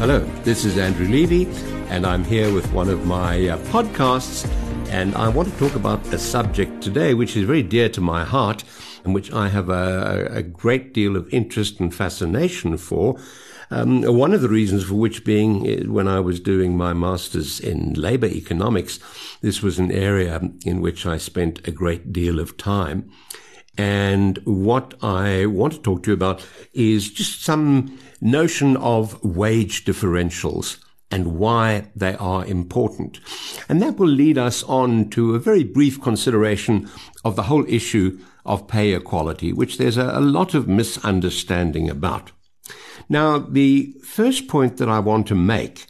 Hello, this is Andrew Levy, and I'm here with one of my uh, podcasts. And I want to talk about a subject today which is very dear to my heart and which I have a, a great deal of interest and fascination for. Um, one of the reasons for which being uh, when I was doing my master's in labor economics, this was an area in which I spent a great deal of time. And what I want to talk to you about is just some notion of wage differentials and why they are important. And that will lead us on to a very brief consideration of the whole issue of pay equality, which there's a, a lot of misunderstanding about. Now, the first point that I want to make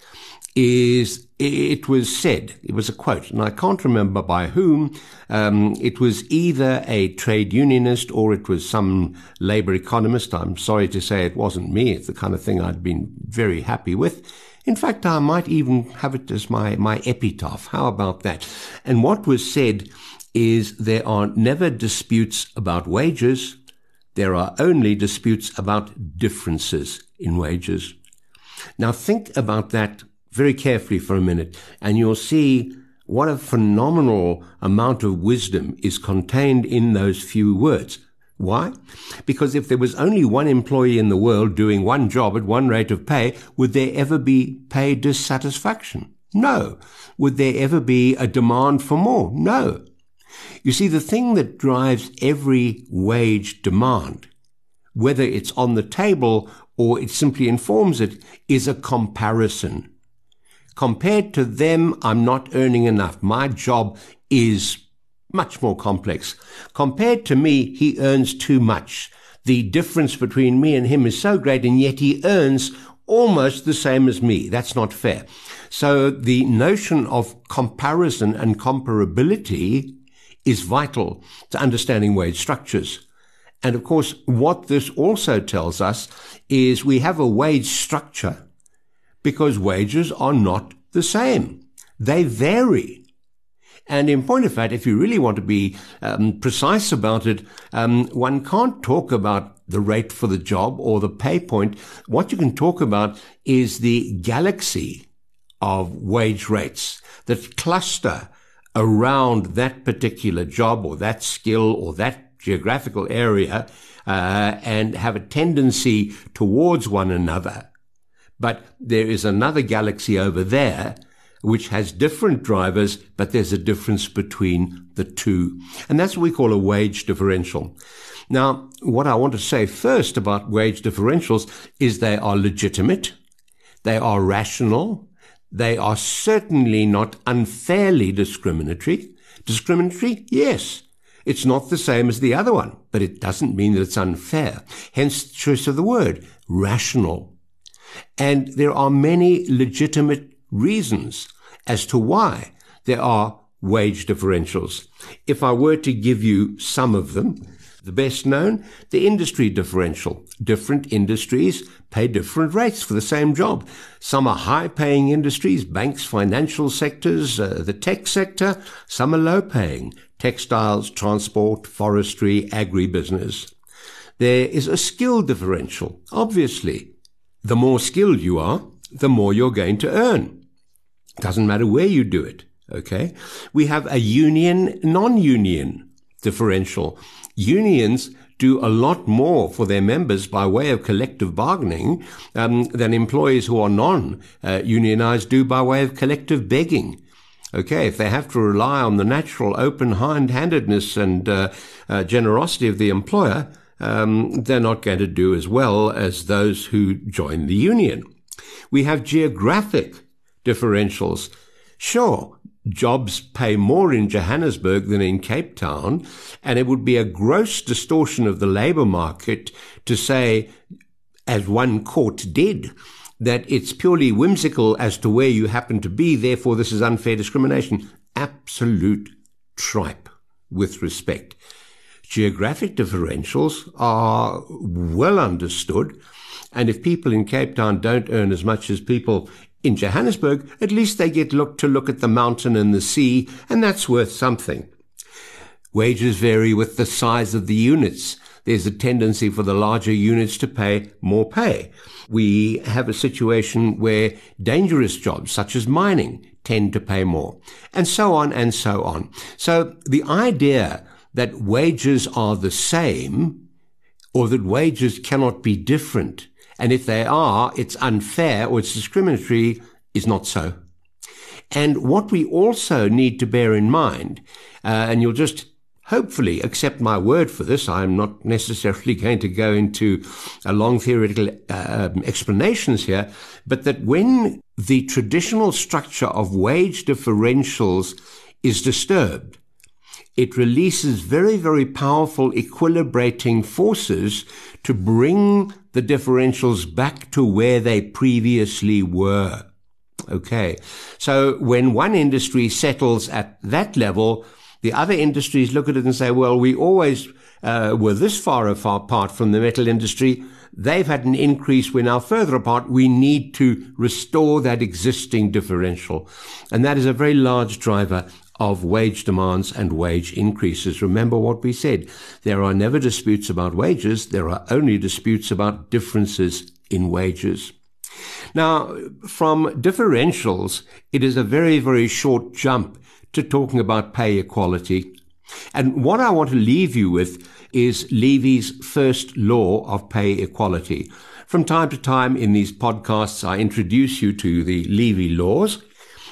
is it was said, it was a quote, and I can't remember by whom. Um, it was either a trade unionist or it was some labor economist. I'm sorry to say it wasn't me. It's the kind of thing I'd been very happy with. In fact, I might even have it as my, my epitaph. How about that? And what was said is there are never disputes about wages. There are only disputes about differences in wages. Now think about that very carefully for a minute and you'll see what a phenomenal amount of wisdom is contained in those few words. Why? Because if there was only one employee in the world doing one job at one rate of pay, would there ever be pay dissatisfaction? No. Would there ever be a demand for more? No. You see, the thing that drives every wage demand, whether it's on the table or it simply informs it, is a comparison. Compared to them, I'm not earning enough. My job is much more complex. Compared to me, he earns too much. The difference between me and him is so great, and yet he earns almost the same as me. That's not fair. So the notion of comparison and comparability is vital to understanding wage structures. And of course, what this also tells us is we have a wage structure because wages are not the same. They vary. And in point of fact, if you really want to be um, precise about it, um, one can't talk about the rate for the job or the pay point. What you can talk about is the galaxy of wage rates that cluster around that particular job or that skill or that geographical area uh, and have a tendency towards one another. But there is another galaxy over there which has different drivers, but there's a difference between the two. And that's what we call a wage differential. Now, what I want to say first about wage differentials is they are legitimate. They are rational. They are certainly not unfairly discriminatory. Discriminatory? Yes. It's not the same as the other one, but it doesn't mean that it's unfair. Hence the choice of the word, rational. And there are many legitimate reasons as to why there are wage differentials. If I were to give you some of them, the best known, the industry differential. Different industries pay different rates for the same job. Some are high paying industries, banks, financial sectors, uh, the tech sector. Some are low paying, textiles, transport, forestry, agribusiness. There is a skill differential. Obviously, the more skilled you are, the more you're going to earn. Doesn't matter where you do it. Okay. We have a union, non-union differential. Unions do a lot more for their members by way of collective bargaining um, than employees who are non-unionized do by way of collective begging. Okay, if they have to rely on the natural open handedness and uh, uh, generosity of the employer, um, they're not going to do as well as those who join the union. We have geographic differentials. Sure, jobs pay more in Johannesburg than in Cape Town, and it would be a gross distortion of the labour market to say, as one court did, that it's purely whimsical as to where you happen to be, therefore this is unfair discrimination. Absolute tripe, with respect. Geographic differentials are well understood, and if people in Cape Town don't earn as much as people in Johannesburg, at least they get look to look at the mountain and the sea, and that's worth something. Wages vary with the size of the units. there's a tendency for the larger units to pay more pay. We have a situation where dangerous jobs, such as mining, tend to pay more, and so on and so on. So the idea that wages are the same or that wages cannot be different, and if they are, it's unfair or it's discriminatory, is not so. And what we also need to bear in mind, uh, and you'll just hopefully accept my word for this. I'm not necessarily going to go into a long theoretical uh, um, explanations here, but that when the traditional structure of wage differentials is disturbed, it releases very, very powerful equilibrating forces to bring the differentials back to where they previously were. Okay. So when one industry settles at that level, the other industries look at it and say, well, we always uh, were this far apart from the metal industry. They've had an increase. We're now further apart. We need to restore that existing differential. And that is a very large driver of wage demands and wage increases. Remember what we said. There are never disputes about wages. There are only disputes about differences in wages. Now, from differentials, it is a very, very short jump to talking about pay equality. And what I want to leave you with is Levy's first law of pay equality. From time to time in these podcasts, I introduce you to the Levy laws,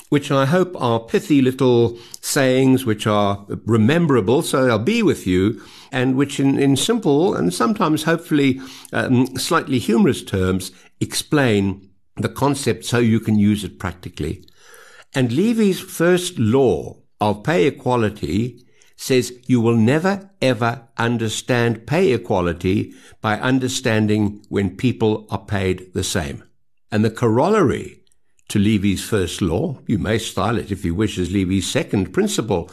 which I hope are pithy little sayings which are rememberable, so they'll be with you, and which in, in simple and sometimes hopefully um, slightly humorous terms explain the concept so you can use it practically. And Levy's first law of pay equality says you will never ever understand pay equality by understanding when people are paid the same. And the corollary to Levy's first law, you may style it if you wish as Levy's second principle,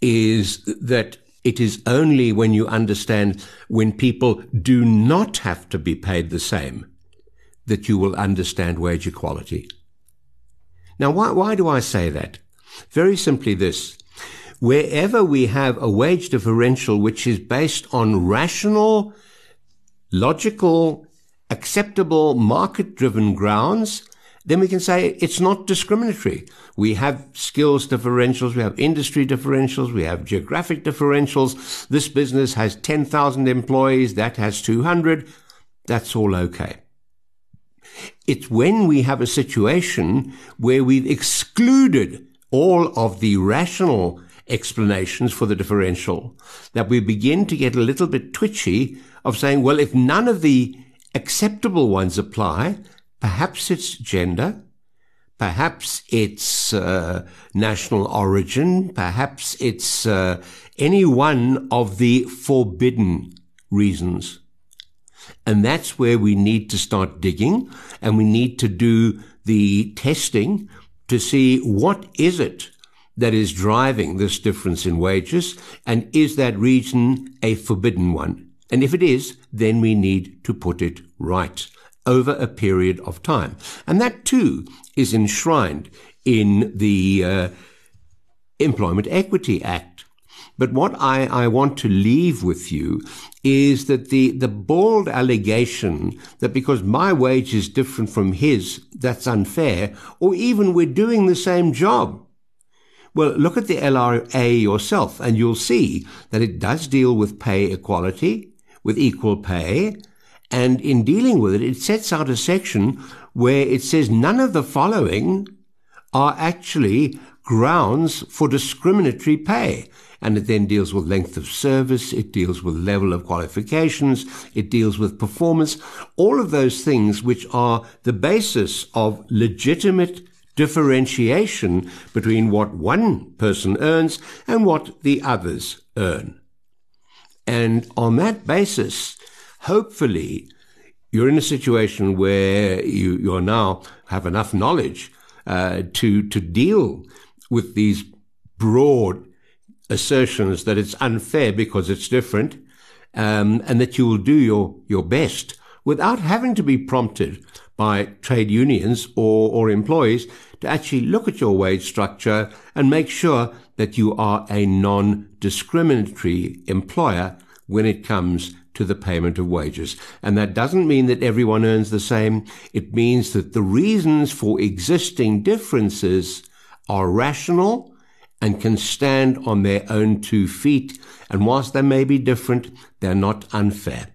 is that it is only when you understand when people do not have to be paid the same that you will understand wage equality. Now, why, why do I say that? Very simply this. Wherever we have a wage differential which is based on rational, logical, acceptable, market-driven grounds, then we can say it's not discriminatory. We have skills differentials, we have industry differentials, we have geographic differentials. This business has 10,000 employees, that has 200. That's all okay. It's when we have a situation where we've excluded all of the rational explanations for the differential that we begin to get a little bit twitchy of saying, well, if none of the acceptable ones apply, perhaps it's gender, perhaps it's uh, national origin, perhaps it's uh, any one of the forbidden reasons. And that's where we need to start digging and we need to do the testing to see what is it that is driving this difference in wages and is that region a forbidden one? And if it is, then we need to put it right over a period of time. And that too is enshrined in the uh, Employment Equity Act. But what I, I want to leave with you is that the, the bold allegation that because my wage is different from his, that's unfair, or even we're doing the same job. Well, look at the LRA yourself and you'll see that it does deal with pay equality, with equal pay, and in dealing with it, it sets out a section where it says none of the following are actually grounds for discriminatory pay. And it then deals with length of service, it deals with level of qualifications, it deals with performance, all of those things which are the basis of legitimate differentiation between what one person earns and what the others earn. And on that basis, hopefully, you're in a situation where you, you now have enough knowledge uh, to to deal with these broad assertions that it's unfair because it's different, um, and that you will do your, your best without having to be prompted by trade unions or, or employees to actually look at your wage structure and make sure that you are a non-discriminatory employer when it comes to the payment of wages. And that doesn't mean that everyone earns the same. It means that the reasons for existing differences are rational and can stand on their own two feet. And whilst they may be different, they're not unfair.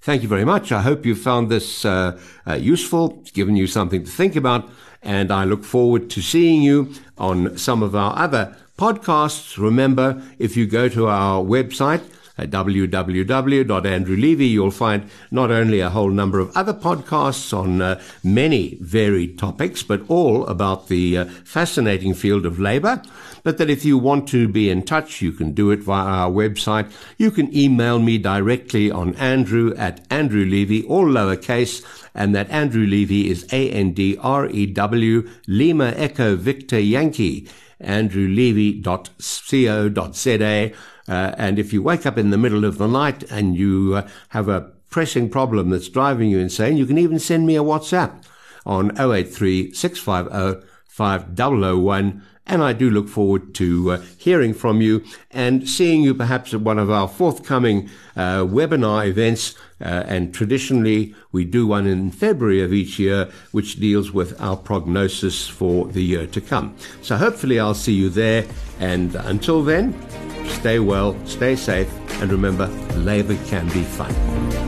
Thank you very much. I hope you found this uh, uh, useful, it's given you something to think about, and I look forward to seeing you on some of our other podcasts. Remember, if you go to our website, at www.andrewlevy, you'll find not only a whole number of other podcasts on uh, many varied topics, but all about the uh, fascinating field of labor. But that if you want to be in touch, you can do it via our website. You can email me directly on andrew at andrewlevy, all lowercase, and that Andrew Levy is A-N-D-R-E-W, Lima Echo Victor Yankee, andrewlevy.co.za. Uh, and if you wake up in the middle of the night and you uh, have a pressing problem that's driving you insane, you can even send me a WhatsApp on 083 650 5001 and I do look forward to uh, hearing from you and seeing you perhaps at one of our forthcoming uh, webinar events. Uh, and traditionally, we do one in February of each year, which deals with our prognosis for the year to come. So hopefully, I'll see you there. And until then, stay well, stay safe, and remember, labor can be fun.